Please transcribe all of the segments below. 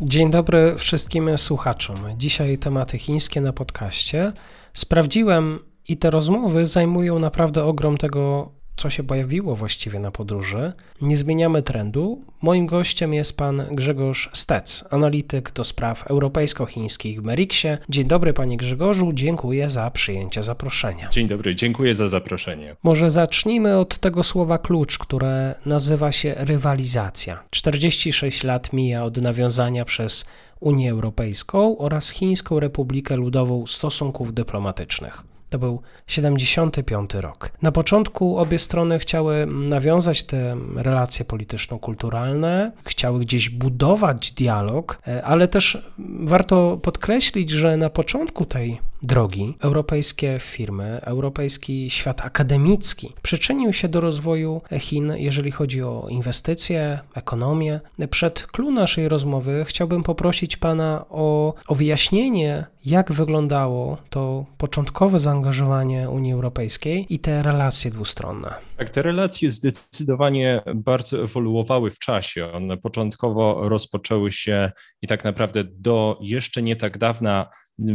Dzień dobry wszystkim słuchaczom. Dzisiaj tematy chińskie na podcaście. Sprawdziłem i te rozmowy zajmują naprawdę ogrom tego co się pojawiło właściwie na podróży. Nie zmieniamy trendu. Moim gościem jest pan Grzegorz Stec, analityk do spraw europejsko-chińskich w Meriksie. Dzień dobry panie Grzegorzu, dziękuję za przyjęcie zaproszenia. Dzień dobry, dziękuję za zaproszenie. Może zacznijmy od tego słowa klucz, które nazywa się rywalizacja. 46 lat mija od nawiązania przez Unię Europejską oraz Chińską Republikę Ludową stosunków dyplomatycznych. To był 75 rok. Na początku obie strony chciały nawiązać te relacje polityczno-kulturalne, chciały gdzieś budować dialog, e, ale też warto podkreślić, że na początku tej drogi europejskie firmy, europejski świat akademicki przyczynił się do rozwoju Chin, jeżeli chodzi o inwestycje, ekonomię. Przed clue naszej rozmowy chciałbym poprosić Pana o, o wyjaśnienie, jak wyglądało to początkowe zaangażowanie Unii Europejskiej i te relacje dwustronne. Tak, te relacje zdecydowanie bardzo ewoluowały w czasie. One początkowo rozpoczęły się i tak naprawdę do jeszcze nie tak dawna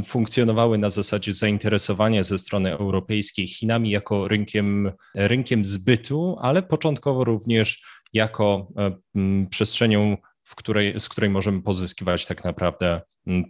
funkcjonowały na zasadzie zainteresowania ze strony europejskiej Chinami jako rynkiem, rynkiem zbytu, ale początkowo również jako e, przestrzenią w której, z której możemy pozyskiwać tak naprawdę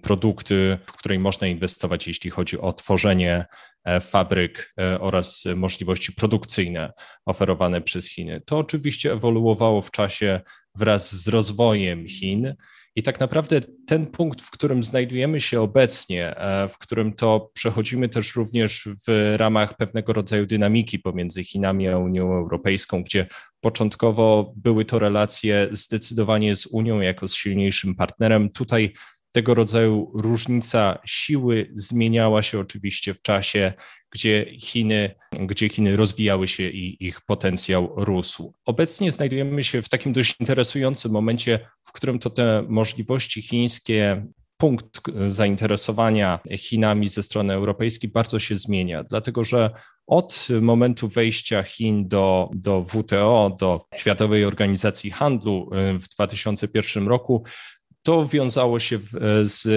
produkty, w której można inwestować, jeśli chodzi o tworzenie e, fabryk e, oraz możliwości produkcyjne oferowane przez Chiny. To oczywiście ewoluowało w czasie wraz z rozwojem Chin. I tak naprawdę ten punkt, w którym znajdujemy się obecnie, e, w którym to przechodzimy też również w ramach pewnego rodzaju dynamiki pomiędzy Chinami a Unią Europejską, gdzie początkowo były to relacje zdecydowanie z Unią jako z silniejszym partnerem. Tutaj tego rodzaju różnica siły zmieniała się oczywiście w czasie, gdzie Chiny, gdzie Chiny rozwijały się i ich potencjał rósł. Obecnie znajdujemy się w takim dość interesującym momencie, w którym to te możliwości chińskie punkt zainteresowania Chinami ze strony europejskiej bardzo się zmienia, dlatego że od momentu wejścia Chin do, do WTO, do Światowej Organizacji Handlu w 2001 roku, to wiązało się z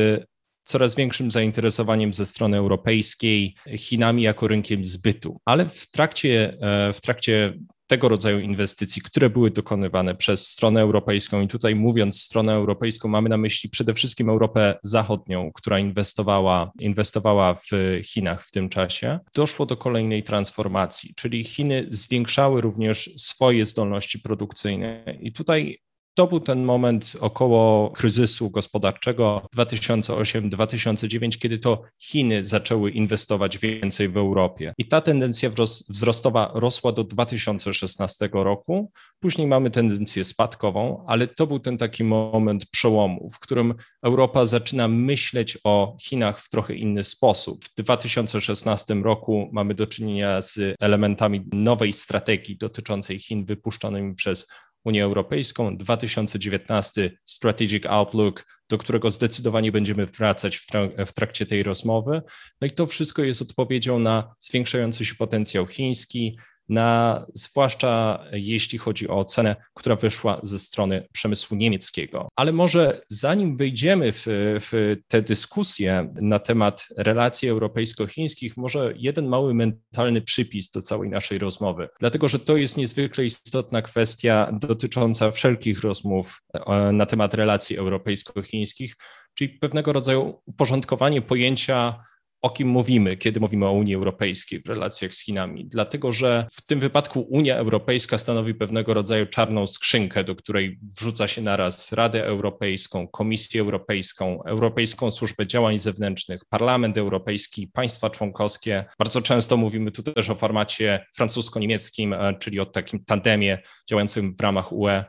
coraz większym zainteresowaniem ze strony europejskiej Chinami jako rynkiem zbytu. Ale w trakcie, e, w trakcie tego rodzaju inwestycji, które były dokonywane przez stronę europejską, i tutaj mówiąc stronę europejską, mamy na myśli przede wszystkim Europę Zachodnią, która inwestowała, inwestowała w Chinach w tym czasie, doszło do kolejnej transformacji, czyli Chiny zwiększały również swoje zdolności produkcyjne. I tutaj to był ten moment około kryzysu gospodarczego 2008-2009, kiedy to Chiny zaczęły inwestować więcej w Europie. I ta tendencja wzrostowa rosła do 2016 roku. Później mamy tendencję spadkową, ale to był ten taki moment przełomu, w którym Europa zaczyna myśleć o Chinach w trochę inny sposób. W 2016 roku mamy do czynienia z elementami nowej strategii dotyczącej Chin wypuszczonymi przez Unię Europejską, 2019 Strategic Outlook, do którego zdecydowanie będziemy wracać w, trak w trakcie tej rozmowy. No i to wszystko jest odpowiedzią na zwiększający się potencjał chiński, na, zwłaszcza jeśli chodzi o cenę, która wyszła ze strony przemysłu niemieckiego. Ale może zanim wejdziemy w, w tę dyskusję na temat relacji europejsko-chińskich, może jeden mały mentalny przypis do całej naszej rozmowy, dlatego że to jest niezwykle istotna kwestia dotycząca wszelkich rozmów e, na temat relacji europejsko-chińskich, czyli pewnego rodzaju uporządkowanie pojęcia o kim mówimy, kiedy mówimy o Unii Europejskiej w relacjach z Chinami, dlatego że w tym wypadku Unia Europejska stanowi pewnego rodzaju czarną skrzynkę, do której wrzuca się naraz Radę Europejską, Komisję Europejską, Europejską Służbę Działań Zewnętrznych, Parlament Europejski, państwa członkowskie. Bardzo często mówimy tu też o formacie francusko-niemieckim, e, czyli o takim tandemie działającym w ramach UE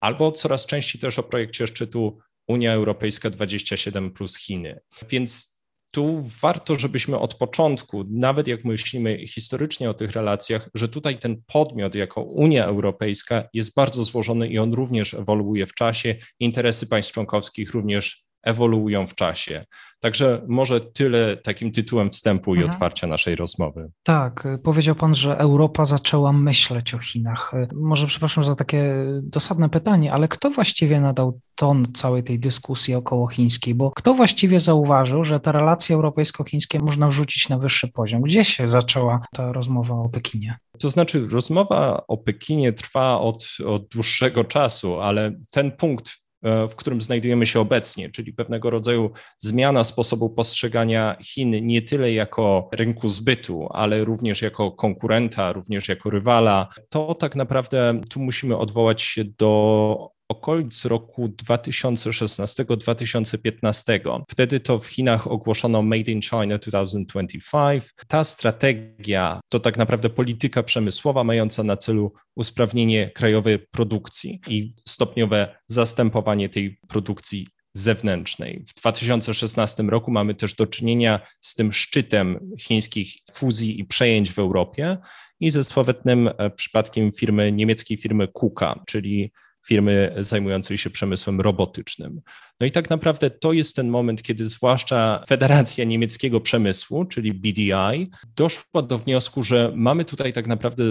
albo coraz częściej też o projekcie szczytu Unia Europejska 27 plus Chiny. Więc tu warto, żebyśmy od początku, nawet jak myślimy historycznie o tych relacjach, że tutaj ten podmiot jako Unia Europejska jest bardzo złożony i on również ewoluuje w czasie. Interesy państw członkowskich również ewoluują w czasie. Także może tyle takim tytułem wstępu mhm. i otwarcia naszej rozmowy. Tak, powiedział Pan, że Europa zaczęła myśleć o Chinach. Może przepraszam za takie dosadne pytanie, ale kto właściwie nadał ton całej tej dyskusji około chińskiej? Bo kto właściwie zauważył, że te relacje europejsko-chińskie można wrzucić na wyższy poziom? Gdzie się zaczęła ta rozmowa o Pekinie? To znaczy, rozmowa o Pekinie trwa od, od dłuższego czasu, ale ten punkt w którym znajdujemy się obecnie, czyli pewnego rodzaju zmiana sposobu postrzegania Chin nie tyle jako rynku zbytu, ale również jako konkurenta, również jako rywala, to tak naprawdę tu musimy odwołać się do okolic roku 2016-2015. Wtedy to w Chinach ogłoszono Made in China 2025. Ta strategia to tak naprawdę polityka przemysłowa mająca na celu usprawnienie krajowej produkcji i stopniowe zastępowanie tej produkcji zewnętrznej. W 2016 roku mamy też do czynienia z tym szczytem chińskich fuzji i przejęć w Europie i ze sławetnym e, przypadkiem firmy niemieckiej firmy KUKA, czyli firmy zajmującej się przemysłem robotycznym. No i tak naprawdę to jest ten moment, kiedy zwłaszcza Federacja Niemieckiego Przemysłu, czyli BDI, doszła do wniosku, że mamy tutaj tak naprawdę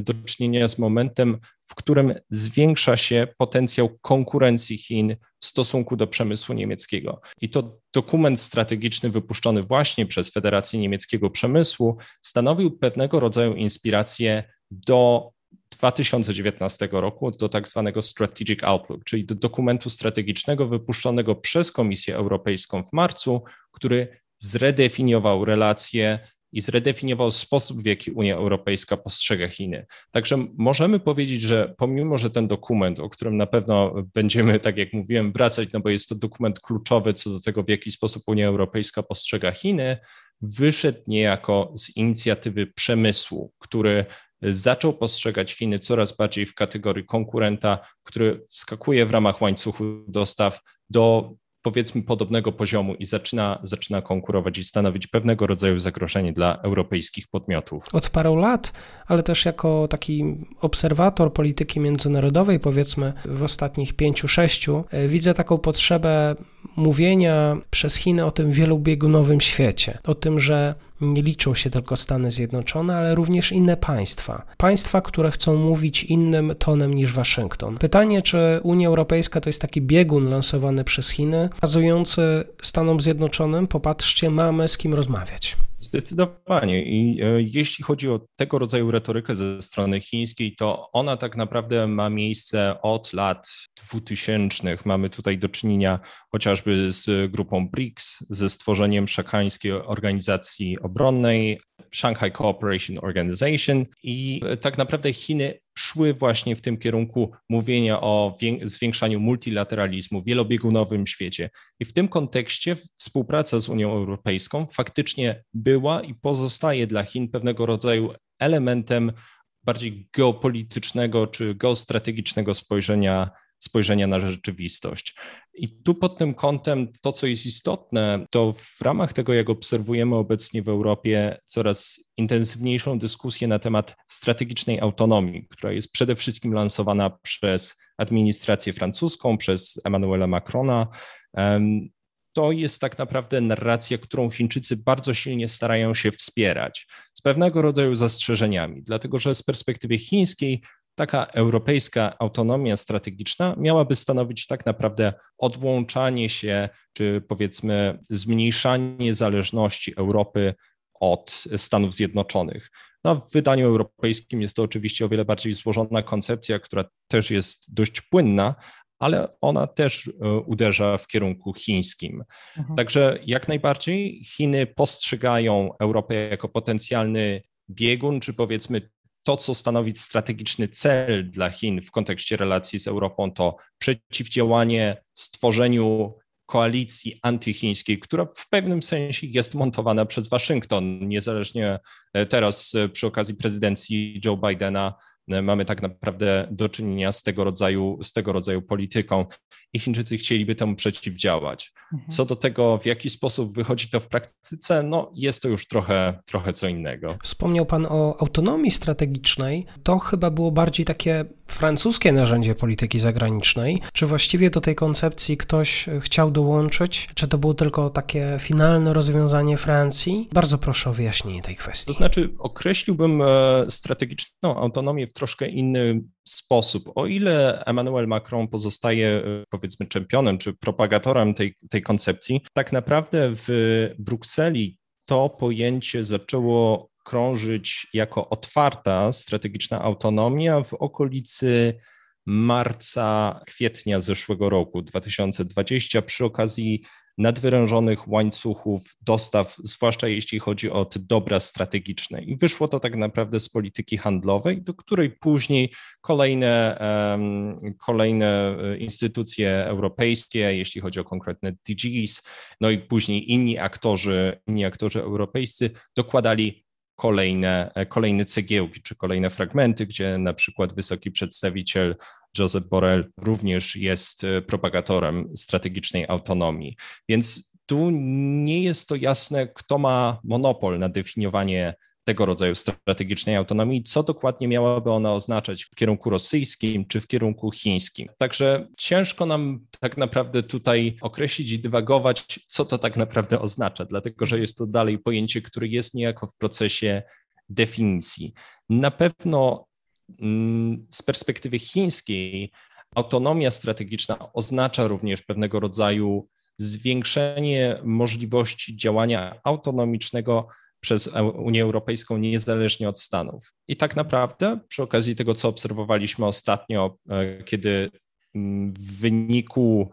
do czynienia z momentem, w którym zwiększa się potencjał konkurencji Chin w stosunku do przemysłu niemieckiego. I to dokument strategiczny wypuszczony właśnie przez Federację Niemieckiego Przemysłu stanowił pewnego rodzaju inspirację do 2019 roku do tak zwanego Strategic Outlook, czyli do dokumentu strategicznego wypuszczonego przez Komisję Europejską w marcu, który zredefiniował relacje i zredefiniował sposób, w jaki Unia Europejska postrzega Chiny. Także możemy powiedzieć, że pomimo, że ten dokument, o którym na pewno będziemy, tak jak mówiłem, wracać, no bo jest to dokument kluczowy co do tego, w jaki sposób Unia Europejska postrzega Chiny, wyszedł niejako z inicjatywy przemysłu, który zaczął postrzegać Chiny coraz bardziej w kategorii konkurenta, który wskakuje w ramach łańcuchu dostaw do powiedzmy podobnego poziomu i zaczyna, zaczyna konkurować i stanowić pewnego rodzaju zagrożenie dla europejskich podmiotów. Od paru lat, ale też jako taki obserwator polityki międzynarodowej, powiedzmy w ostatnich pięciu, sześciu, e, widzę taką potrzebę mówienia przez Chiny o tym wielobiegunowym świecie, o tym, że nie liczą się tylko Stany Zjednoczone, ale również inne państwa. Państwa, które chcą mówić innym tonem niż Waszyngton. Pytanie, czy Unia Europejska to jest taki biegun lansowany przez Chiny, pokazujący Stanom Zjednoczonym, popatrzcie, mamy z kim rozmawiać. Zdecydowanie. I e, jeśli chodzi o tego rodzaju retorykę ze strony chińskiej, to ona tak naprawdę ma miejsce od lat 2000. Mamy tutaj do czynienia chociażby z grupą BRICS, ze stworzeniem szakańskiej organizacji obronnej, Shanghai Cooperation Organization i e, tak naprawdę Chiny szły właśnie w tym kierunku mówienia o zwiększaniu multilateralizmu, wielobiegunowym świecie. I w tym kontekście współpraca z Unią Europejską faktycznie była i pozostaje dla Chin pewnego rodzaju elementem bardziej geopolitycznego czy geostrategicznego spojrzenia spojrzenia na rzeczywistość. I tu pod tym kątem to, co jest istotne, to w ramach tego, jak obserwujemy obecnie w Europie coraz intensywniejszą dyskusję na temat strategicznej autonomii, która jest przede wszystkim lansowana przez administrację francuską, przez Emmanuela Macrona. To jest tak naprawdę narracja, którą Chińczycy bardzo silnie starają się wspierać, z pewnego rodzaju zastrzeżeniami, dlatego że z perspektywy chińskiej taka europejska autonomia strategiczna miałaby stanowić tak naprawdę odłączanie się, czy powiedzmy zmniejszanie zależności Europy od Stanów Zjednoczonych. No, w wydaniu europejskim jest to oczywiście o wiele bardziej złożona koncepcja, która też jest dość płynna, ale ona też e, uderza w kierunku chińskim. Mhm. Także jak najbardziej Chiny postrzegają Europę jako potencjalny biegun, czy powiedzmy to, co stanowi strategiczny cel dla Chin w kontekście relacji z Europą, to przeciwdziałanie stworzeniu koalicji antychińskiej, która w pewnym sensie jest montowana przez Waszyngton, niezależnie e, teraz e, przy okazji prezydencji Joe Bidena mamy tak naprawdę do czynienia z tego rodzaju, z tego rodzaju polityką i Chińczycy chcieliby temu przeciwdziałać. Mhm. Co do tego, w jaki sposób wychodzi to w praktyce, no jest to już trochę, trochę co innego. Wspomniał Pan o autonomii strategicznej. To chyba było bardziej takie francuskie narzędzie polityki zagranicznej. Czy właściwie do tej koncepcji ktoś chciał dołączyć? Czy to było tylko takie finalne rozwiązanie Francji? Bardzo proszę o wyjaśnienie tej kwestii. To znaczy, określiłbym e, strategiczną autonomię w troszkę inny sposób. O ile Emmanuel Macron pozostaje, e, powiedzmy, czempionem czy propagatorem tej, tej koncepcji, tak naprawdę w Brukseli to pojęcie zaczęło krążyć jako otwarta strategiczna autonomia w okolicy marca, kwietnia zeszłego roku 2020 przy okazji nadwyrężonych łańcuchów dostaw, zwłaszcza jeśli chodzi o te dobra strategiczne. I wyszło to tak naprawdę z polityki handlowej, do której później kolejne, kolejne e, instytucje europejskie, jeśli chodzi o konkretne DGs, no i później inni aktorzy, inni aktorzy europejscy dokładali kolejne, e, kolejne cegiełki czy kolejne fragmenty, gdzie na przykład wysoki przedstawiciel Joseph Borrell również jest e, propagatorem strategicznej autonomii. Więc tu nie jest to jasne, kto ma monopol na definiowanie tego rodzaju strategicznej autonomii, co dokładnie miałaby ona oznaczać w kierunku rosyjskim czy w kierunku chińskim. Także ciężko nam tak naprawdę tutaj określić i dywagować, co to tak naprawdę oznacza, dlatego że jest to dalej pojęcie, które jest niejako w procesie definicji. Na pewno mm, z perspektywy chińskiej autonomia strategiczna oznacza również pewnego rodzaju zwiększenie możliwości działania autonomicznego przez Unię Europejską niezależnie od Stanów. I tak naprawdę przy okazji tego, co obserwowaliśmy ostatnio, e, kiedy w wyniku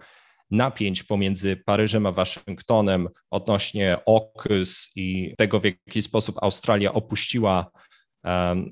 napięć pomiędzy Paryżem a Waszyngtonem odnośnie OKYS i tego, w jaki sposób Australia opuściła,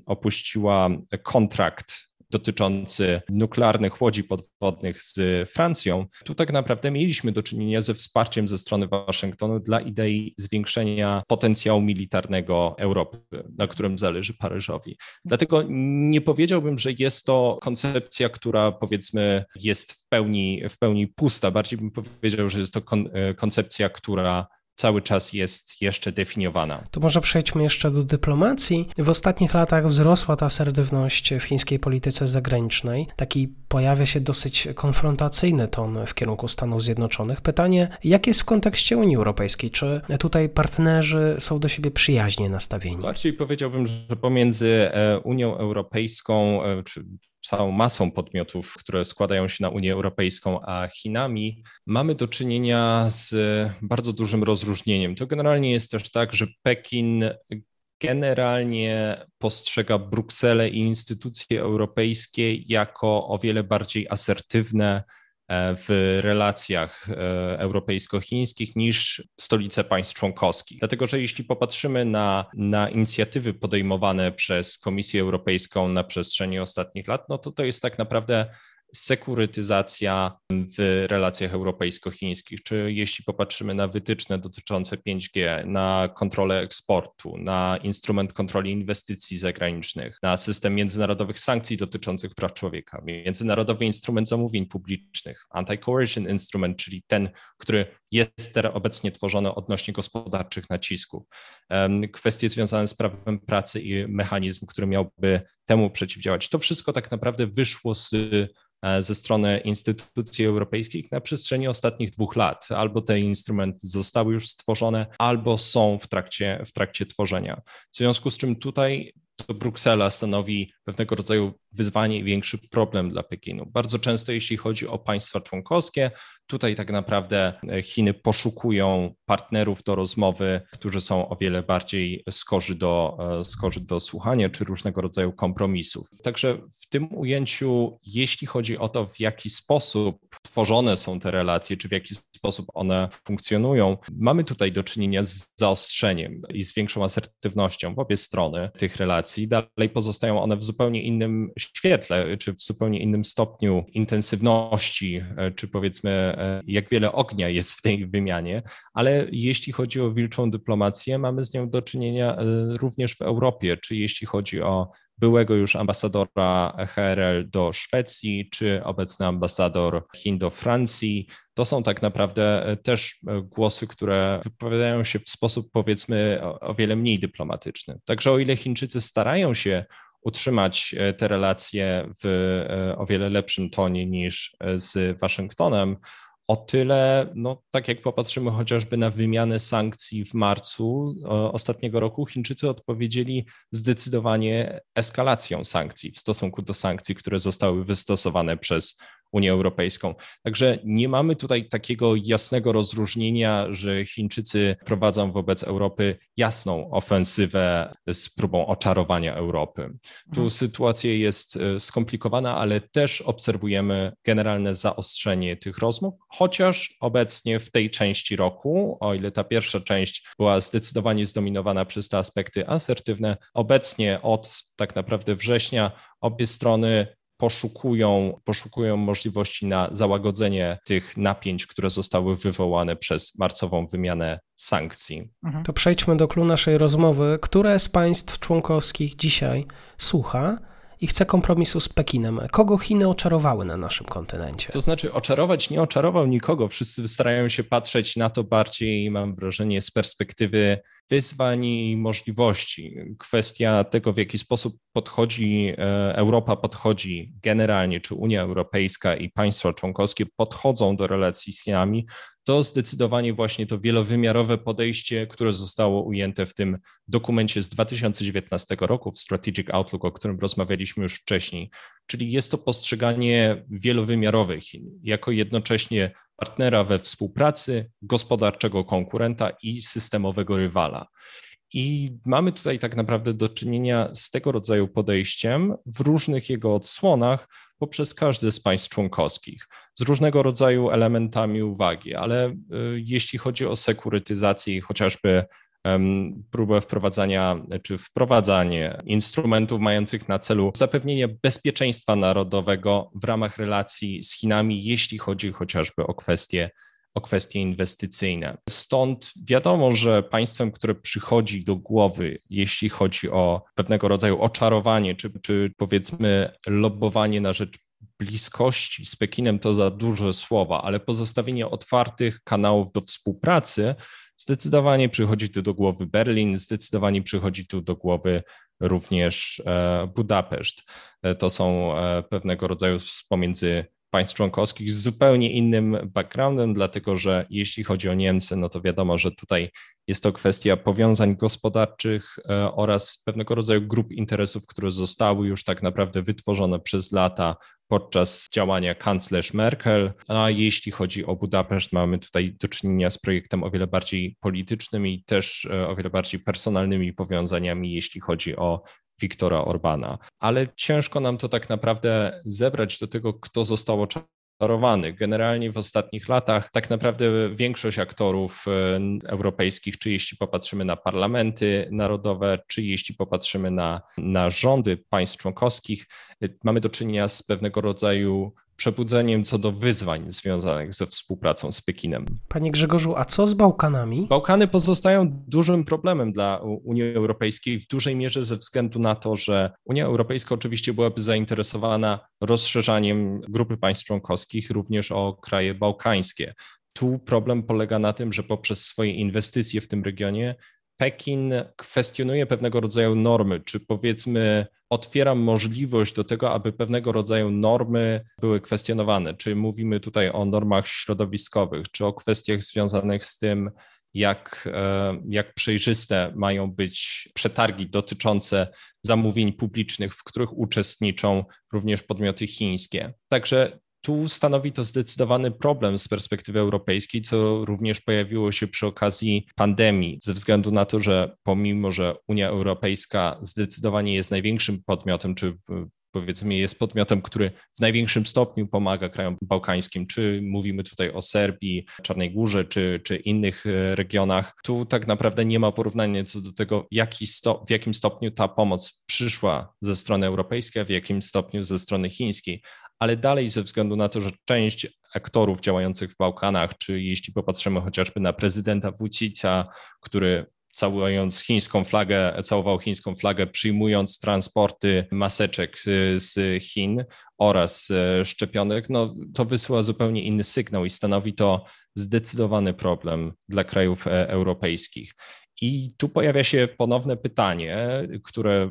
opuściła kontrakt dotyczący nuklearnych łodzi podwodnych z Francją, tu tak naprawdę mieliśmy do czynienia ze wsparciem ze strony Waszyngtonu dla idei zwiększenia potencjału militarnego Europy, na którym zależy Paryżowi. Dlatego nie powiedziałbym, że jest to koncepcja, która powiedzmy jest w pełni, w pełni pusta. Bardziej bym powiedział, że jest to kon koncepcja, która cały czas jest jeszcze definiowana. To może przejdźmy jeszcze do dyplomacji. W ostatnich latach wzrosła ta asertywność w chińskiej polityce zagranicznej. Taki pojawia się dosyć konfrontacyjny ton w kierunku Stanów Zjednoczonych. Pytanie, jak jest w kontekście Unii Europejskiej? Czy tutaj partnerzy są do siebie przyjaźnie nastawieni? Bardziej powiedziałbym, że pomiędzy e, Unią Europejską, e, czy całą masą podmiotów, które składają się na Unię Europejską, a Chinami, mamy do czynienia z bardzo dużym rozróżnieniem. To generalnie jest też tak, że Pekin generalnie postrzega Brukselę i instytucje europejskie jako o wiele bardziej asertywne, w relacjach e, europejsko-chińskich niż stolice państw członkowskich. Dlatego, że jeśli popatrzymy na, na inicjatywy podejmowane przez Komisję Europejską na przestrzeni ostatnich lat, no to to jest tak naprawdę sekurytyzacja w relacjach europejsko-chińskich, czy jeśli popatrzymy na wytyczne dotyczące 5G, na kontrolę eksportu, na instrument kontroli inwestycji zagranicznych, na system międzynarodowych sankcji dotyczących praw człowieka, międzynarodowy instrument zamówień publicznych, anti-coercion instrument, czyli ten, który jest teraz obecnie tworzony odnośnie gospodarczych nacisków, kwestie związane z prawem pracy i mechanizm, który miałby temu przeciwdziałać. To wszystko tak naprawdę wyszło z ze strony instytucji europejskich na przestrzeni ostatnich dwóch lat. Albo te instrumenty zostały już stworzone, albo są w trakcie, w trakcie tworzenia. W związku z czym tutaj to Bruksela stanowi pewnego rodzaju wyzwanie i większy problem dla Pekinu. Bardzo często, jeśli chodzi o państwa członkowskie, tutaj tak naprawdę e, Chiny poszukują partnerów do rozmowy, którzy są o wiele bardziej skorzy do, e, skorzy do słuchania czy różnego rodzaju kompromisów. Także w tym ujęciu, jeśli chodzi o to, w jaki sposób tworzone są te relacje, czy w jaki sposób one funkcjonują, mamy tutaj do czynienia z zaostrzeniem i z większą asertywnością w obie strony tych relacji. Dalej pozostają one w zupełnie innym świetle, czy w zupełnie innym stopniu intensywności, e, czy powiedzmy, e, jak wiele ognia jest w tej wymianie, ale jeśli chodzi o wilczą dyplomację, mamy z nią do czynienia e, również w Europie, czy jeśli chodzi o byłego już ambasadora HRL do Szwecji, czy obecny ambasador Chin do Francji. To są tak naprawdę też głosy, które wypowiadają się w sposób powiedzmy o, wiele mniej dyplomatyczny. Także o ile Chińczycy starają się utrzymać te relacje w o wiele lepszym tonie niż z Waszyngtonem, o tyle, no tak jak popatrzymy chociażby na wymianę sankcji w marcu ostatniego roku, Chińczycy odpowiedzieli zdecydowanie eskalacją sankcji w stosunku do sankcji, które zostały wystosowane przez Unię Europejską. Także nie mamy tutaj takiego jasnego rozróżnienia, że Chińczycy prowadzą wobec Europy jasną ofensywę z próbą oczarowania Europy. Tu mhm. sytuacja jest e, skomplikowana, ale też obserwujemy generalne zaostrzenie tych rozmów, chociaż obecnie w tej części roku, o ile ta pierwsza część była zdecydowanie zdominowana przez te aspekty asertywne, obecnie od tak naprawdę września obie strony poszukują, poszukują możliwości na załagodzenie tych napięć, które zostały wywołane przez marcową wymianę sankcji. Mhm. To przejdźmy do klu naszej rozmowy. Które z państw członkowskich dzisiaj słucha? I chce kompromisu z Pekinem. Kogo Chiny oczarowały na naszym kontynencie? To znaczy, oczarować nie oczarował nikogo. Wszyscy starają się patrzeć na to bardziej, mam wrażenie, z perspektywy wyzwań i możliwości. Kwestia tego, w jaki sposób podchodzi e, Europa, podchodzi generalnie, czy Unia Europejska i państwa członkowskie podchodzą do relacji z Chinami, to zdecydowanie właśnie to wielowymiarowe podejście, które zostało ujęte w tym dokumencie z 2019 roku, w Strategic Outlook, o którym rozmawialiśmy już wcześniej. Czyli jest to postrzeganie wielowymiarowe Chin jako jednocześnie partnera we współpracy, gospodarczego konkurenta i systemowego rywala. I mamy tutaj tak naprawdę do czynienia z tego rodzaju podejściem w różnych jego odsłonach poprzez każde z państw członkowskich, z różnego rodzaju elementami uwagi, ale y, jeśli chodzi o sekurytyzację i chociażby próbę wprowadzania czy wprowadzanie instrumentów mających na celu zapewnienie bezpieczeństwa narodowego w ramach relacji z Chinami, jeśli chodzi chociażby o kwestie o kwestie inwestycyjne. Stąd wiadomo, że państwem, które przychodzi do głowy, jeśli chodzi o pewnego rodzaju oczarowanie, czy, czy powiedzmy lobbowanie na rzecz bliskości z Pekinem, to za duże słowa, ale pozostawienie otwartych kanałów do współpracy, zdecydowanie przychodzi tu do głowy Berlin, zdecydowanie przychodzi tu do głowy również e, Budapeszt. E, to są e, pewnego rodzaju pomiędzy państw członkowskich z zupełnie innym backgroundem, dlatego że jeśli chodzi o Niemcy, no to wiadomo, że tutaj jest to kwestia powiązań gospodarczych e, oraz pewnego rodzaju grup interesów, które zostały już tak naprawdę wytworzone przez lata podczas działania kanclerz Merkel. A jeśli chodzi o Budapeszt, mamy tutaj do czynienia z projektem o wiele bardziej politycznym i też e, o wiele bardziej personalnymi powiązaniami, jeśli chodzi o Wiktora Orbana. Ale ciężko nam to tak naprawdę zebrać do tego, kto został oczarowany. Generalnie w ostatnich latach tak naprawdę większość aktorów e, europejskich, czy jeśli popatrzymy na parlamenty narodowe, czy jeśli popatrzymy na, na rządy państw członkowskich, e, mamy do czynienia z pewnego rodzaju przebudzeniem co do wyzwań związanych ze współpracą z Pekinem. Panie Grzegorzu, a co z Bałkanami? Bałkany pozostają dużym problemem dla Unii Europejskiej w dużej mierze ze względu na to, że Unia Europejska oczywiście byłaby zainteresowana rozszerzaniem grupy państw członkowskich również o kraje bałkańskie. Tu problem polega na tym, że poprzez swoje inwestycje w tym regionie Pekin kwestionuje pewnego rodzaju normy, czy powiedzmy otwiera możliwość do tego, aby pewnego rodzaju normy były kwestionowane. Czy mówimy tutaj o normach środowiskowych, czy o kwestiach związanych z tym, jak, e, jak przejrzyste mają być przetargi dotyczące zamówień publicznych, w których uczestniczą również podmioty chińskie. Także tu stanowi to zdecydowany problem z perspektywy europejskiej, co również pojawiło się przy okazji pandemii, ze względu na to, że pomimo, że Unia Europejska zdecydowanie jest największym podmiotem, czy powiedzmy jest podmiotem, który w największym stopniu pomaga krajom bałkańskim, czy mówimy tutaj o Serbii, Czarnej Górze, czy, czy innych e, regionach, tu tak naprawdę nie ma porównania co do tego, jaki sto, w jakim stopniu ta pomoc przyszła ze strony europejskiej, a w jakim stopniu ze strony chińskiej ale dalej ze względu na to, że część aktorów działających w Bałkanach, czy jeśli popatrzymy chociażby na prezydenta Vucicia, który całując chińską flagę, całował chińską flagę, przyjmując transporty maseczek z Chin oraz szczepionek, no to wysyła zupełnie inny sygnał i stanowi to zdecydowany problem dla krajów europejskich. I tu pojawia się ponowne pytanie, które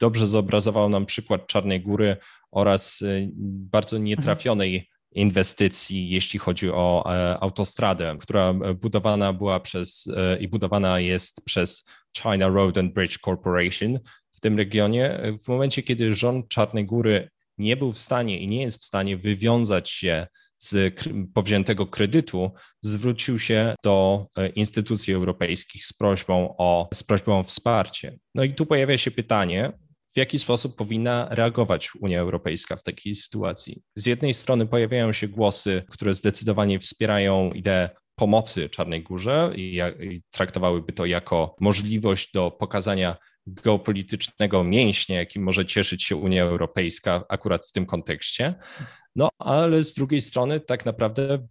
dobrze zobrazował nam przykład Czarnej Góry oraz y, bardzo nietrafionej inwestycji, jeśli chodzi o e, autostradę, która budowana była przez e, i budowana jest przez China Road and Bridge Corporation w tym regionie. W momencie, kiedy rząd Czarnej Góry nie był w stanie i nie jest w stanie wywiązać się z powziętego kredytu zwrócił się do e, instytucji europejskich z prośbą o, z prośbą o wsparcie. No i tu pojawia się pytanie, w jaki sposób powinna reagować Unia Europejska w takiej sytuacji. Z jednej strony pojawiają się głosy, które zdecydowanie wspierają ideę pomocy Czarnej Górze i, i traktowałyby to jako możliwość do pokazania geopolitycznego mięśnia, jakim może cieszyć się Unia Europejska akurat w tym kontekście. No ale z drugiej strony tak naprawdę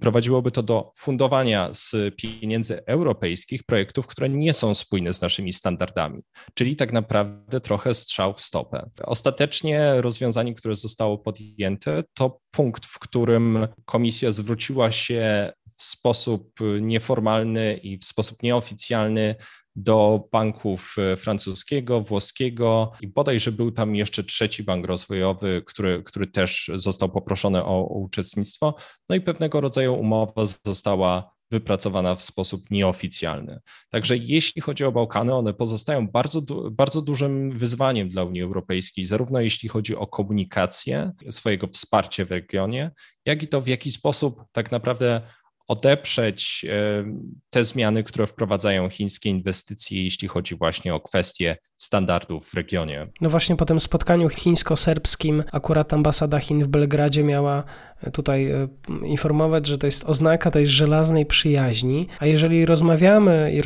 prowadziłoby to do fundowania z pieniędzy europejskich projektów, które nie są spójne z naszymi standardami, czyli tak naprawdę trochę strzał w stopę. Ostatecznie rozwiązanie, które zostało podjęte, to punkt, w którym komisja zwróciła się w sposób nieformalny i w sposób nieoficjalny do banków e, francuskiego, włoskiego i bodajże był tam jeszcze trzeci bank rozwojowy, który, który też został poproszony o, o uczestnictwo. No i pewnego rodzaju umowa została wypracowana w sposób nieoficjalny. Także jeśli chodzi o Bałkany, one pozostają bardzo, bardzo dużym wyzwaniem dla Unii Europejskiej, zarówno jeśli chodzi o komunikację, swojego wsparcia w regionie, jak i to w jaki sposób tak naprawdę odeprzeć te zmiany, które wprowadzają chińskie inwestycje, jeśli chodzi właśnie o kwestie standardów w regionie. No właśnie po tym spotkaniu chińsko-serbskim akurat ambasada Chin w Belgradzie miała tutaj e, informować, że to jest oznaka tej żelaznej przyjaźni, a jeżeli rozmawiamy i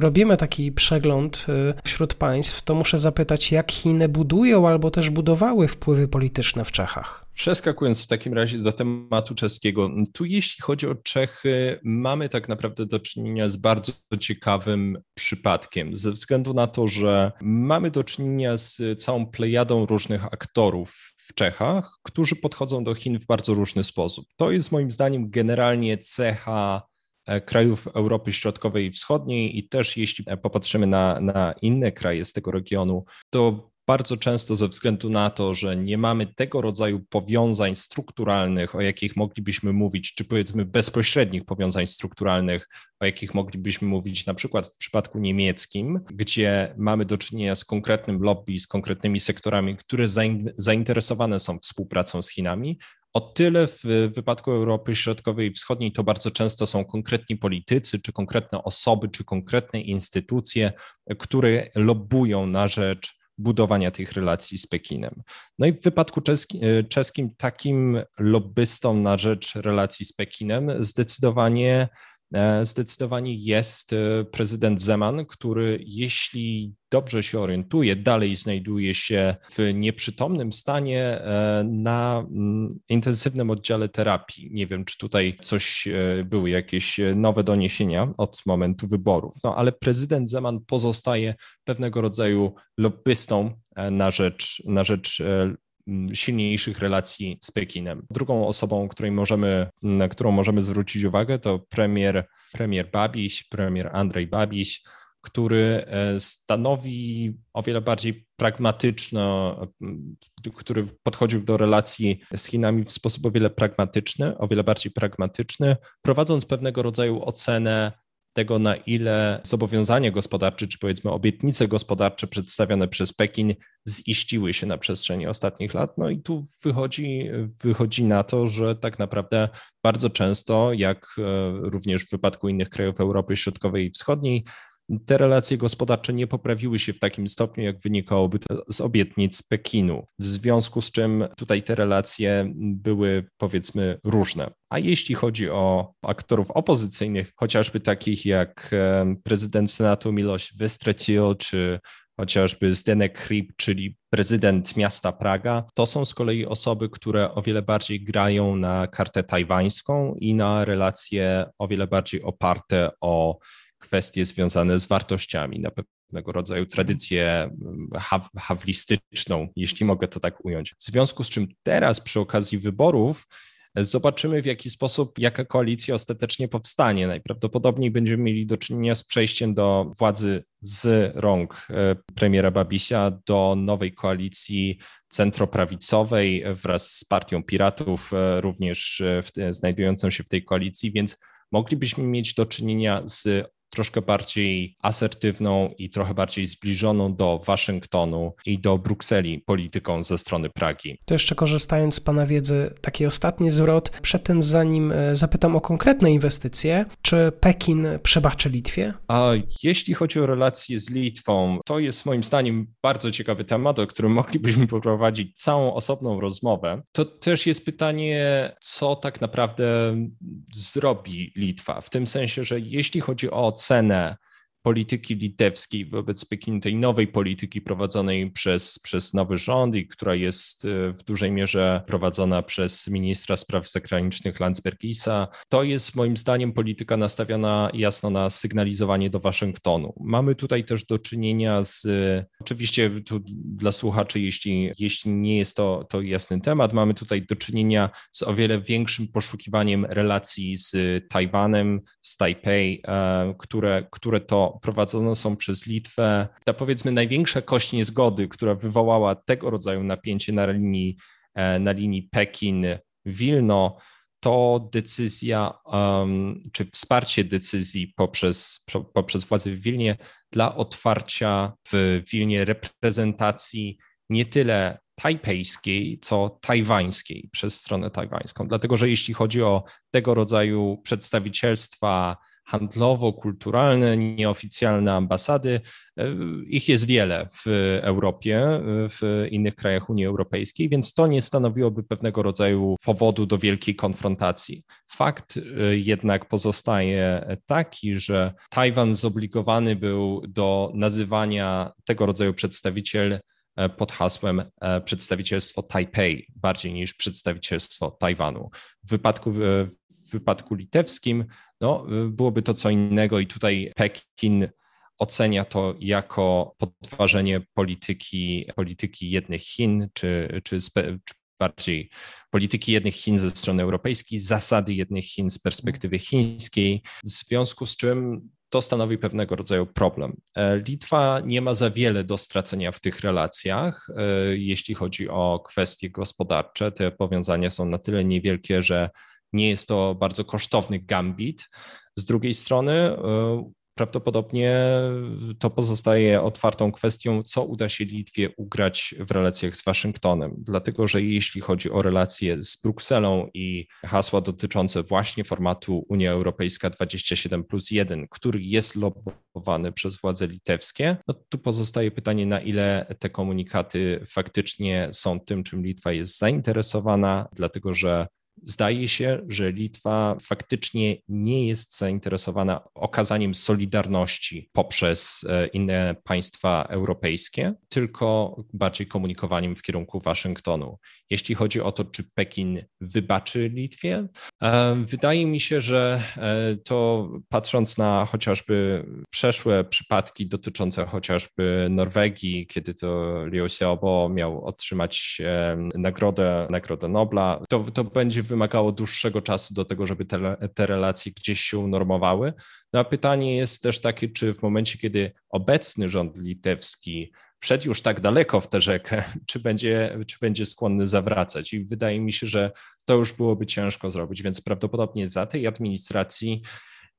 robimy taki przegląd e, wśród państw, to muszę zapytać, jak Chiny budują albo też budowały wpływy polityczne w Czechach? Przeskakując w takim razie do tematu czeskiego, tu jeśli chodzi o Czechy, mamy tak naprawdę do czynienia z bardzo ciekawym przypadkiem, ze względu na to, że mamy do czynienia z całą plejadą różnych aktorów w Czechach, którzy podchodzą do Chin w bardzo różny sposób. To jest moim zdaniem generalnie cecha e, krajów Europy Środkowej i Wschodniej i też jeśli popatrzymy na, na inne kraje z tego regionu, to bardzo często ze względu na to, że nie mamy tego rodzaju powiązań strukturalnych, o jakich moglibyśmy mówić, czy powiedzmy bezpośrednich powiązań strukturalnych, o jakich moglibyśmy mówić na przykład w przypadku niemieckim, gdzie mamy do czynienia z konkretnym lobby, z konkretnymi sektorami, które zainteresowane są współpracą z Chinami, o tyle w wypadku Europy Środkowej i Wschodniej to bardzo często są konkretni politycy, czy konkretne osoby, czy konkretne instytucje, które lobbują na rzecz budowania tych relacji z Pekinem. No i w wypadku czeski, e, czeskim takim lobbystą na rzecz relacji z Pekinem zdecydowanie zdecydowanie jest e, prezydent Zeman, który, jeśli dobrze się orientuje, dalej znajduje się w nieprzytomnym stanie e, na mm, intensywnym oddziale terapii. Nie wiem, czy tutaj coś były jakieś nowe doniesienia od momentu wyborów, no ale prezydent Zeman pozostaje pewnego rodzaju lobbystą na rzecz, na rzecz silniejszych relacji z Pekinem. Drugą osobą, której możemy, na którą możemy zwrócić uwagę, to premier, premier Babiś, premier Andrzej Babiś, który e, stanowi o wiele bardziej pragmatyczny, który podchodził do relacji z Chinami w sposób o wiele pragmatyczny, o wiele bardziej pragmatyczny, prowadząc pewnego rodzaju ocenę tego, na ile zobowiązania gospodarcze, czy powiedzmy obietnice gospodarcze przedstawione przez Pekin ziściły się na przestrzeni ostatnich lat. No i tu wychodzi, wychodzi na to, że tak naprawdę bardzo często, jak e, również w wypadku innych krajów Europy Środkowej i Wschodniej, te relacje gospodarcze nie poprawiły się w takim stopniu, jak wynikałoby to z obietnic Pekinu, w związku z czym tutaj te relacje były powiedzmy różne. A jeśli chodzi o aktorów opozycyjnych, chociażby takich jak prezydent Senatu Miloš Vystrčil czy chociażby Zdenek Hrib, czyli prezydent miasta Praga, to są z kolei osoby, które o wiele bardziej grają na kartę tajwańską i na relacje o wiele bardziej oparte o kwestie związane z wartościami, na pewnego rodzaju tradycję haw, hawlistyczną, jeśli mogę to tak ująć. W związku z czym teraz przy okazji wyborów Zobaczymy, w jaki sposób, jaka koalicja ostatecznie powstanie. Najprawdopodobniej będziemy mieli do czynienia z przejściem do władzy z rąk e, premiera Babisia do nowej koalicji centroprawicowej wraz z partią Piratów, e, również e, znajdującą się w tej koalicji, więc moglibyśmy mieć do czynienia z troszkę bardziej asertywną i trochę bardziej zbliżoną do Waszyngtonu i do Brukseli polityką ze strony Pragi. To jeszcze korzystając z Pana wiedzy, taki ostatni zwrot. Przed tym, zanim e, zapytam o konkretne inwestycje, czy Pekin przebaczy Litwie? A jeśli chodzi o relacje z Litwą, to jest moim zdaniem bardzo ciekawy temat, o którym moglibyśmy poprowadzić całą osobną rozmowę. To też jest pytanie, co tak naprawdę zrobi Litwa, w tym sensie, że jeśli chodzi o ocenę polityki litewskiej wobec Pekinu, tej nowej polityki prowadzonej przez, przez nowy rząd i która jest e, w dużej mierze prowadzona przez ministra spraw zagranicznych Landsbergisa, to jest moim zdaniem polityka nastawiona jasno na sygnalizowanie do Waszyngtonu. Mamy tutaj też do czynienia z, oczywiście tu dla słuchaczy, jeśli, jeśli nie jest to, to jasny temat, mamy tutaj do czynienia z o wiele większym poszukiwaniem relacji z Tajwanem, z Tajpej, e, które, które to prowadzone są przez Litwę. Ta powiedzmy największa kość niezgody, która wywołała tego rodzaju napięcie na linii, e, na linii Pekin-Wilno, to decyzja czy wsparcie decyzji poprzez, poprzez władze w Wilnie dla otwarcia w Wilnie reprezentacji nie tyle tajpejskiej, co tajwańskiej przez stronę tajwańską. Dlatego, że jeśli chodzi o tego rodzaju przedstawicielstwa handlowo-kulturalne, nieoficjalne ambasady. E, ich jest wiele w Europie, w innych krajach Unii Europejskiej, więc to nie stanowiłoby pewnego rodzaju powodu do wielkiej konfrontacji. Fakt e, jednak pozostaje taki, że Tajwan zobligowany był do nazywania tego rodzaju przedstawiciel e, pod hasłem przedstawicielstwo Tajpej, bardziej niż przedstawicielstwo Tajwanu. W wypadku, w wypadku litewskim no, byłoby to co innego i tutaj Pekin ocenia to jako podważenie polityki, polityki jednych Chin, czy, czy, czy bardziej polityki jednych Chin ze strony europejskiej, zasady jednych Chin z perspektywy chińskiej, w związku z czym to stanowi pewnego rodzaju problem. E, Litwa nie ma za wiele do stracenia w tych relacjach, e, jeśli chodzi o kwestie gospodarcze. Te powiązania są na tyle niewielkie, że nie jest to bardzo kosztowny gambit. Z drugiej strony, e, prawdopodobnie to pozostaje otwartą kwestią, co uda się Litwie ugrać w relacjach z Waszyngtonem. Dlatego, że jeśli chodzi o relacje z Brukselą i hasła dotyczące właśnie formatu Unia Europejska 27 plus 1, który jest lobbowany przez władze litewskie, no tu pozostaje pytanie, na ile te komunikaty faktycznie są tym, czym Litwa jest zainteresowana, dlatego że Zdaje się, że Litwa faktycznie nie jest zainteresowana okazaniem solidarności poprzez e, inne państwa europejskie, tylko bardziej komunikowaniem w kierunku Waszyngtonu. Jeśli chodzi o to, czy Pekin wybaczy Litwie, e, wydaje mi się, że e, to patrząc na chociażby przeszłe przypadki dotyczące chociażby Norwegii, kiedy to Liu Xiaobo miał otrzymać nagrodę, nagrodę Nobla, to, to będzie wymagało dłuższego czasu do tego, żeby te, te relacje gdzieś się unormowały. No a pytanie jest też takie, czy w momencie, kiedy obecny rząd litewski wszedł już tak daleko w tę rzekę, czy będzie, czy będzie skłonny zawracać. I wydaje mi się, że to już byłoby ciężko zrobić, więc prawdopodobnie za tej administracji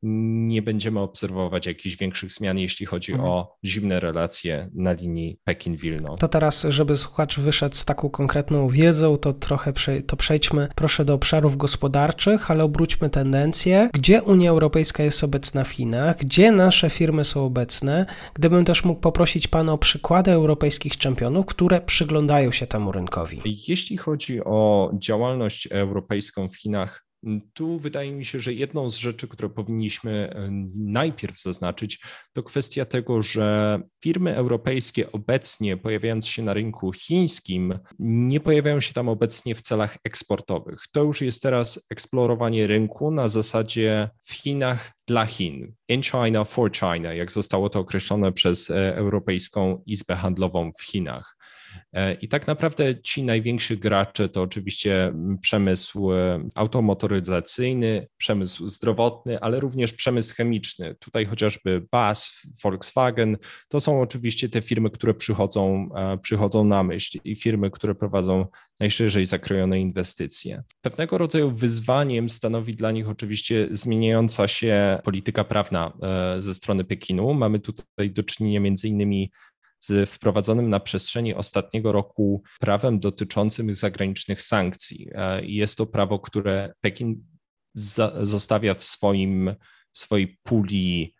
nie będziemy obserwować jakichś większych zmian, jeśli chodzi mhm. o zimne relacje na linii Pekin-Wilno. To teraz, żeby słuchacz wyszedł z taką konkretną wiedzą, to trochę prze, to przejdźmy proszę do obszarów gospodarczych, ale obróćmy tendencję. Gdzie Unia Europejska jest obecna w Chinach? Gdzie nasze firmy są obecne? Gdybym też mógł poprosić Pana o przykłady europejskich czempionów, które przyglądają się temu rynkowi. Jeśli chodzi o działalność europejską w Chinach, Tu wydaje mi się, że jedną z rzeczy, które powinniśmy najpierw zaznaczyć, to kwestia tego, że firmy europejskie obecnie pojawiając się na rynku chińskim, nie pojawiają się tam obecnie w celach eksportowych. To już jest teraz eksplorowanie rynku na zasadzie w Chinach dla Chin. In China for China, jak zostało to określone przez e, Europejską Izbę Handlową w Chinach. E, I tak naprawdę ci najwięksi gracze to oczywiście przemysł e, automotoryzacyjny, przemysł zdrowotny, ale również przemysł chemiczny. Tutaj chociażby BAS, Volkswagen, to są oczywiście te firmy, które przychodzą, e, przychodzą na myśl i firmy, które prowadzą najszerzej zakrojone inwestycje. Pewnego rodzaju wyzwaniem stanowi dla nich oczywiście zmieniająca się polityka prawna ze strony Pekinu. Mamy tutaj do czynienia między innymi z wprowadzonym na przestrzeni ostatniego roku prawem dotyczącym zagranicznych sankcji. E, jest to prawo, które Pekin za, zostawia w swoim, swojej puli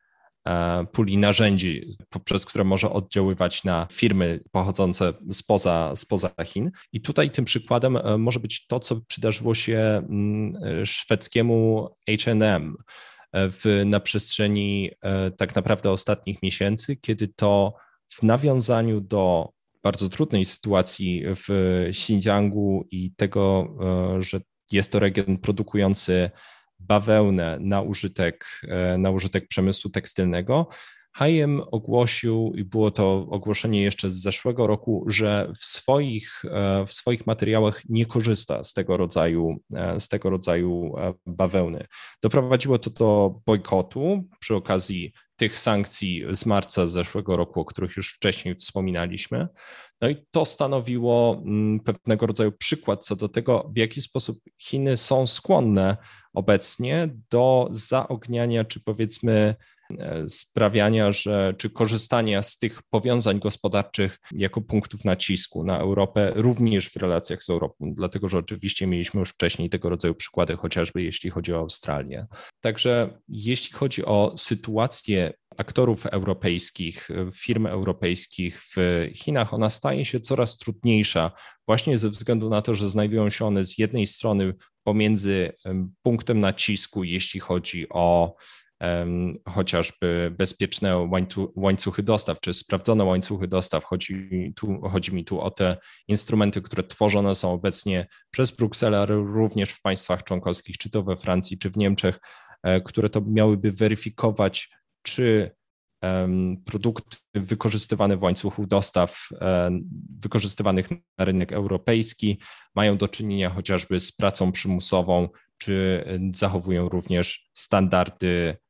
e, puli narzędzi, poprzez które może oddziaływać na firmy pochodzące spoza, spoza Chin. I tutaj tym przykładem e, może być to, co przydarzyło się mm, szwedzkiemu HM w, na przestrzeni tak naprawdę ostatnich miesięcy, kiedy to w nawiązaniu do bardzo trudnej sytuacji w Xinjiangu i tego, e, że jest to region produkujący bawełnę na użytek, e, na użytek przemysłu tekstylnego, Hayem ogłosił, i było to ogłoszenie jeszcze z zeszłego roku, że w swoich, e, w swoich materiałach nie korzysta z tego rodzaju, z tego rodzaju bawełny. Doprowadziło to do bojkotu przy okazji tych sankcji z marca zeszłego roku, o których już wcześniej wspominaliśmy. No i to stanowiło mm, pewnego rodzaju przykład co do tego, w jaki sposób Chiny są skłonne obecnie do zaogniania, czy powiedzmy sprawiania, że czy korzystania z tych powiązań gospodarczych jako punktów nacisku na Europę, również w relacjach z Europą, dlatego że oczywiście mieliśmy już wcześniej tego rodzaju przykłady, chociażby jeśli chodzi o Australię. Także jeśli chodzi o sytuację aktorów europejskich, firm europejskich w Chinach, ona staje się coraz trudniejsza, właśnie ze względu na to, że znajdują się one z jednej strony pomiędzy punktem nacisku, jeśli chodzi o chociażby bezpieczne łańcuchy dostaw, czy sprawdzone łańcuchy dostaw. Chodzi, tu, chodzi mi tu o te instrumenty, które tworzone są obecnie przez Brukselę, ale również w państwach członkowskich, czy to we Francji, czy w Niemczech, e, które to miałyby weryfikować czy produkty wykorzystywane w łańcuchu dostaw, wykorzystywanych na rynek europejski, mają do czynienia chociażby z pracą przymusową, czy zachowują również standardy, e,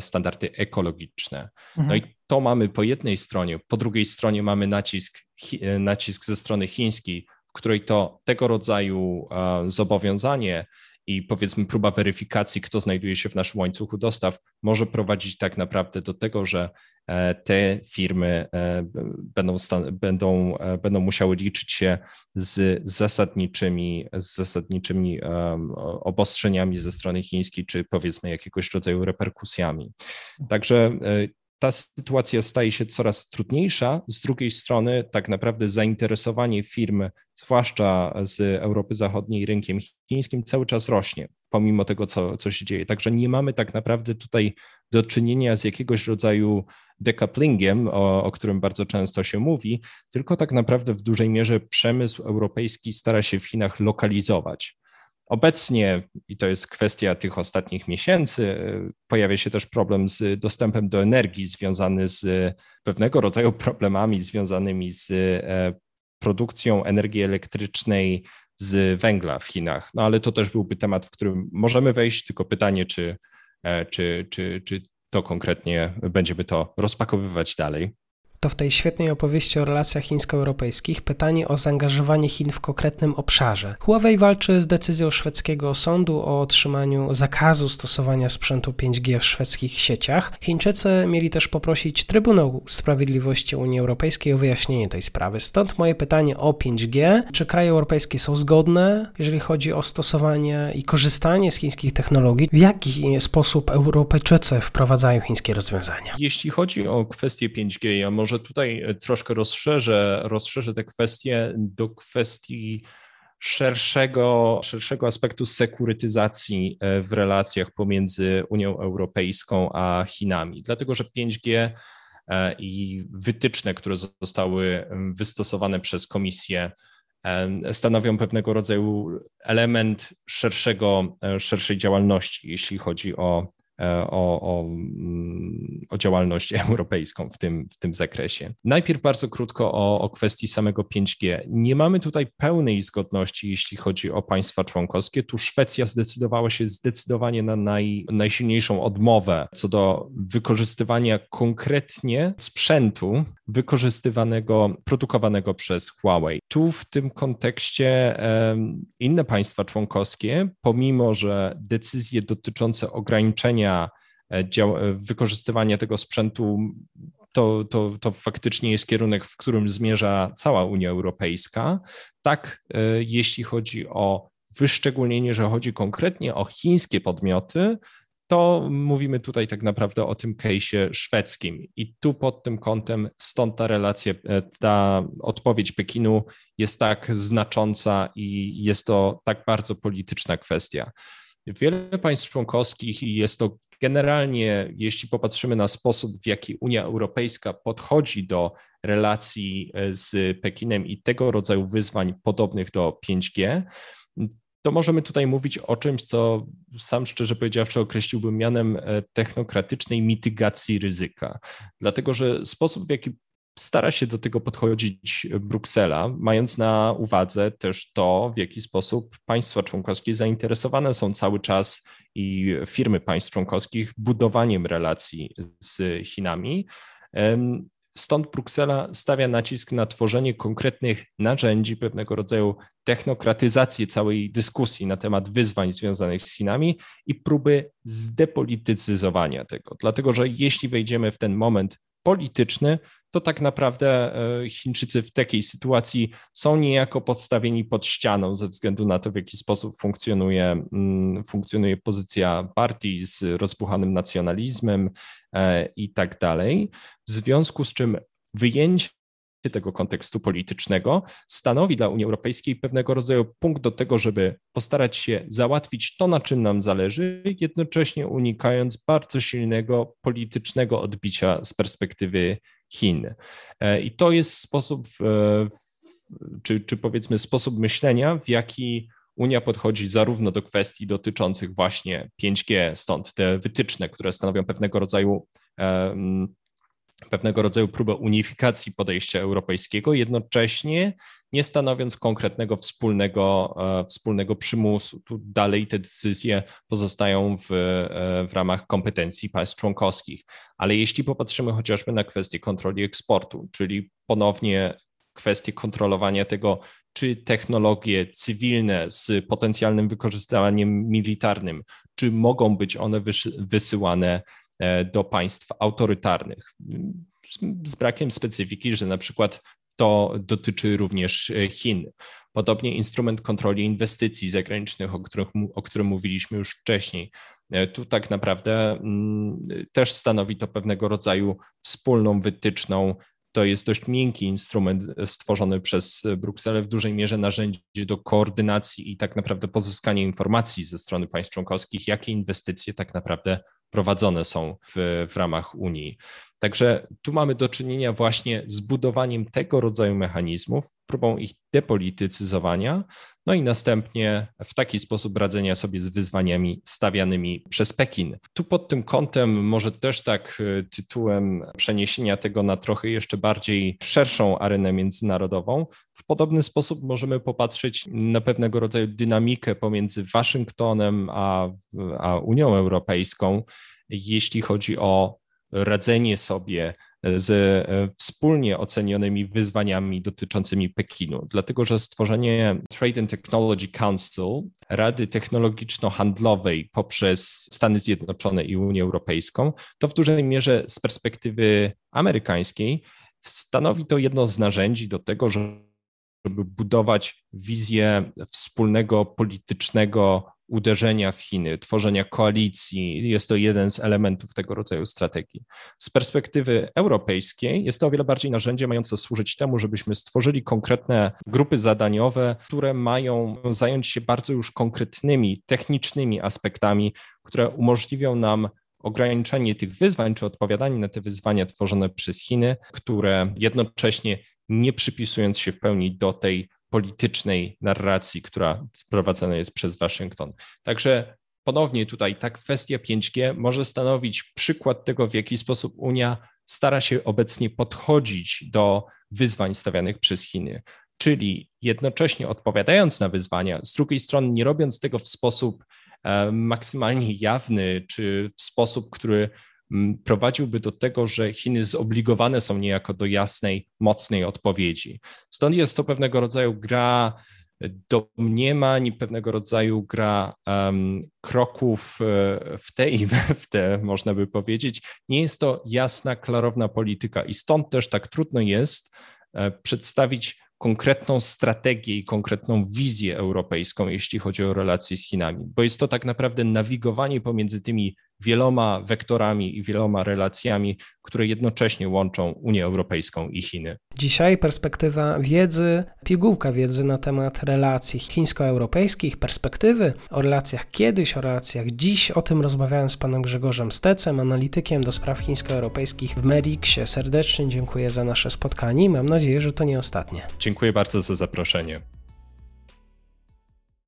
standardy ekologiczne. No mhm. No i to mamy po jednej stronie, po drugiej stronie mamy nacisk, e, nacisk ze strony chińskiej, w której to tego rodzaju e, zobowiązanie i powiedzmy próba weryfikacji, kto znajduje się w naszym łańcuchu dostaw, może prowadzić tak naprawdę do tego, że e, te firmy e, będą, będą, e, będą musiały liczyć się z zasadniczymi, z zasadniczymi obostrzeniami ze strony chińskiej, czy powiedzmy jakiegoś rodzaju reperkusjami. Także ta sytuacja staje się coraz trudniejsza. Z drugiej strony, tak naprawdę zainteresowanie firm, zwłaszcza z Europy Zachodniej, rynkiem chińskim, cały czas rośnie, pomimo tego, co, co się dzieje. Także nie mamy tak naprawdę tutaj do czynienia z jakiegoś rodzaju decouplingiem, o, o którym bardzo często się mówi, tylko tak naprawdę w dużej mierze przemysł europejski stara się w Chinach lokalizować. Obecnie, i to jest kwestia tych ostatnich miesięcy, pojawia się też problem z dostępem do energii związany z pewnego rodzaju problemami związanymi z e, produkcją energii elektrycznej z węgla w Chinach. No ale to też byłby temat, w którym możemy wejść, tylko pytanie, czy, e, czy, czy, czy to konkretnie będziemy to rozpakowywać dalej to w tej świetnej opowieści o relacjach chińsko-europejskich pytanie o zaangażowanie Chin w konkretnym obszarze. Huawei walczy z decyzją szwedzkiego sądu o otrzymaniu zakazu stosowania sprzętu 5G w szwedzkich sieciach. Chińczycy mieli też poprosić Trybunał Sprawiedliwości Unii Europejskiej o wyjaśnienie tej sprawy. Stąd moje pytanie o 5G. Czy kraje europejskie są zgodne, jeżeli chodzi o stosowanie i korzystanie z chińskich technologii? W jaki sposób Europejczycy wprowadzają chińskie rozwiązania? Jeśli chodzi o kwestię 5G, ja może może tutaj e, troszkę rozszerzę, rozszerzę te kwestie do kwestii szerszego, szerszego aspektu sekurytyzacji e, w relacjach pomiędzy Unią Europejską a Chinami, dlatego że 5G e, i wytyczne, które zostały wystosowane przez Komisję, stanowią pewnego rodzaju element szerszego, szerszej działalności, jeśli chodzi o o, o, mm, o, działalność europejską w tym, w tym zakresie. Najpierw bardzo krótko o, o kwestii samego 5G. Nie mamy tutaj pełnej zgodności, jeśli chodzi o państwa członkowskie. Tu Szwecja zdecydowała się zdecydowanie na naj, najsilniejszą odmowę co do wykorzystywania konkretnie sprzętu wykorzystywanego, produkowanego przez Huawei. Tu w tym kontekście inne państwa członkowskie, pomimo że decyzje dotyczące ograniczenia e, e, wykorzystywania tego sprzętu to, to, to faktycznie jest kierunek, w którym zmierza cała Unia Europejska. Tak, e, jeśli chodzi o wyszczególnienie, że chodzi konkretnie o chińskie podmioty, to mówimy tutaj tak naprawdę o tym case'ie szwedzkim. I tu pod tym kątem stąd ta relacja, ta odpowiedź Pekinu jest tak znacząca i jest to tak bardzo polityczna kwestia. Wiele państw członkowskich i jest to generalnie, jeśli popatrzymy na sposób, w jaki Unia Europejska podchodzi do relacji e, z Pekinem i tego rodzaju wyzwań podobnych do 5G, to możemy tutaj mówić o czymś, co sam szczerze powiedziawszy określiłbym mianem e, technokratycznej mitygacji ryzyka. Dlatego, że sposób, w jaki stara się do tego podchodzić Bruksela, mając na uwadze też to, w jaki sposób państwa członkowskie zainteresowane są cały czas i firmy państw członkowskich budowaniem relacji z Chinami. Stąd Bruksela stawia nacisk na tworzenie konkretnych narzędzi, pewnego rodzaju technokratyzację całej dyskusji na temat wyzwań związanych z Chinami i próby zdepolitycyzowania tego. Dlatego, że jeśli wejdziemy w ten moment polityczny, to tak naprawdę e, Chińczycy w takiej sytuacji są niejako podstawieni pod ścianą ze względu na to, w jaki sposób funkcjonuje, mm, funkcjonuje pozycja partii z rozbuchanym nacjonalizmem e, i tak dalej. W związku z czym wyjęcie tego kontekstu politycznego stanowi dla Unii Europejskiej pewnego rodzaju punkt do tego, żeby postarać się załatwić to, na czym nam zależy, jednocześnie unikając bardzo silnego politycznego odbicia z perspektywy Chin. E, I to jest sposób, czy, czy powiedzmy sposób myślenia, w jaki Unia podchodzi zarówno do kwestii dotyczących właśnie 5G, stąd te wytyczne, które stanowią pewnego rodzaju pewnego rodzaju próbę unifikacji podejścia europejskiego, jednocześnie nie stanowiąc konkretnego wspólnego, e, wspólnego przymusu. Tu dalej te decyzje pozostają w, e, w ramach kompetencji państw członkowskich. Ale jeśli popatrzymy chociażby na kwestię kontroli eksportu, czyli ponownie kwestię kontrolowania tego, czy technologie cywilne z potencjalnym wykorzystaniem militarnym, czy mogą być one wysyłane E, do państw autorytarnych. Z brakiem specyfiki, że na przykład to dotyczy również e, Chin. Podobnie instrument kontroli inwestycji zagranicznych, o, których, o którym mówiliśmy już wcześniej. E, tu tak naprawdę mm, też stanowi to pewnego rodzaju wspólną wytyczną. To jest dość miękki instrument stworzony przez Brukselę, w dużej mierze narzędzie do koordynacji i tak naprawdę pozyskania informacji ze strony państw członkowskich, jakie inwestycje tak naprawdę prowadzone są w, w ramach Unii. Także tu mamy do czynienia właśnie z budowaniem tego rodzaju mechanizmów, próbą ich depolitycyzowania, no i następnie w taki sposób radzenia sobie z wyzwaniami stawianymi przez Pekin. Tu pod tym kątem, może też tak e, tytułem przeniesienia tego na trochę jeszcze bardziej szerszą arenę międzynarodową, w podobny sposób możemy popatrzeć na pewnego rodzaju dynamikę pomiędzy Waszyngtonem a, a Unią Europejską, jeśli chodzi o radzenie sobie z e, wspólnie ocenionymi wyzwaniami dotyczącymi Pekinu, dlatego że stworzenie Trade and Technology Council, Rady Technologiczno-Handlowej poprzez Stany Zjednoczone i Unię Europejską, to w dużej mierze z perspektywy amerykańskiej stanowi to jedno z narzędzi do tego, że żeby budować wizję wspólnego politycznego uderzenia w Chiny, tworzenia koalicji. Jest to jeden z elementów tego rodzaju strategii. Z perspektywy europejskiej jest to o wiele bardziej narzędzie mające służyć temu, żebyśmy stworzyli konkretne grupy zadaniowe, które mają zająć się bardzo już konkretnymi, technicznymi aspektami, które umożliwią nam ograniczenie tych wyzwań, czy odpowiadanie na te wyzwania tworzone przez Chiny, które jednocześnie nie przypisując się w pełni do tej politycznej narracji, która sprowadzana jest przez Waszyngton. Także ponownie tutaj ta kwestia 5G może stanowić przykład tego, w jaki sposób Unia stara się obecnie podchodzić do wyzwań stawianych przez Chiny. Czyli jednocześnie odpowiadając na wyzwania, z drugiej strony nie robiąc tego w sposób e, maksymalnie jawny, czy w sposób, który prowadziłby do tego, że Chiny zobligowane są niejako do jasnej, mocnej odpowiedzi. Stąd jest to pewnego rodzaju gra domniemań, pewnego rodzaju gra um, kroków e, w te i w te, można by powiedzieć. Nie jest to jasna, klarowna polityka i stąd też tak trudno jest e, przedstawić konkretną strategię i konkretną wizję europejską, jeśli chodzi o relacje z Chinami, bo jest to tak naprawdę nawigowanie pomiędzy tymi wieloma wektorami i wieloma relacjami, które jednocześnie łączą Unię Europejską i Chiny. Dzisiaj perspektywa wiedzy, pigułka wiedzy na temat relacji chińsko-europejskich, perspektywy o relacjach kiedyś, o relacjach dziś. O tym rozmawiałem z panem Grzegorzem Stecem, analitykiem do spraw chińsko-europejskich w Meriksie. Serdecznie dziękuję za nasze spotkanie i mam nadzieję, że to nie ostatnie. Dziękuję bardzo za zaproszenie.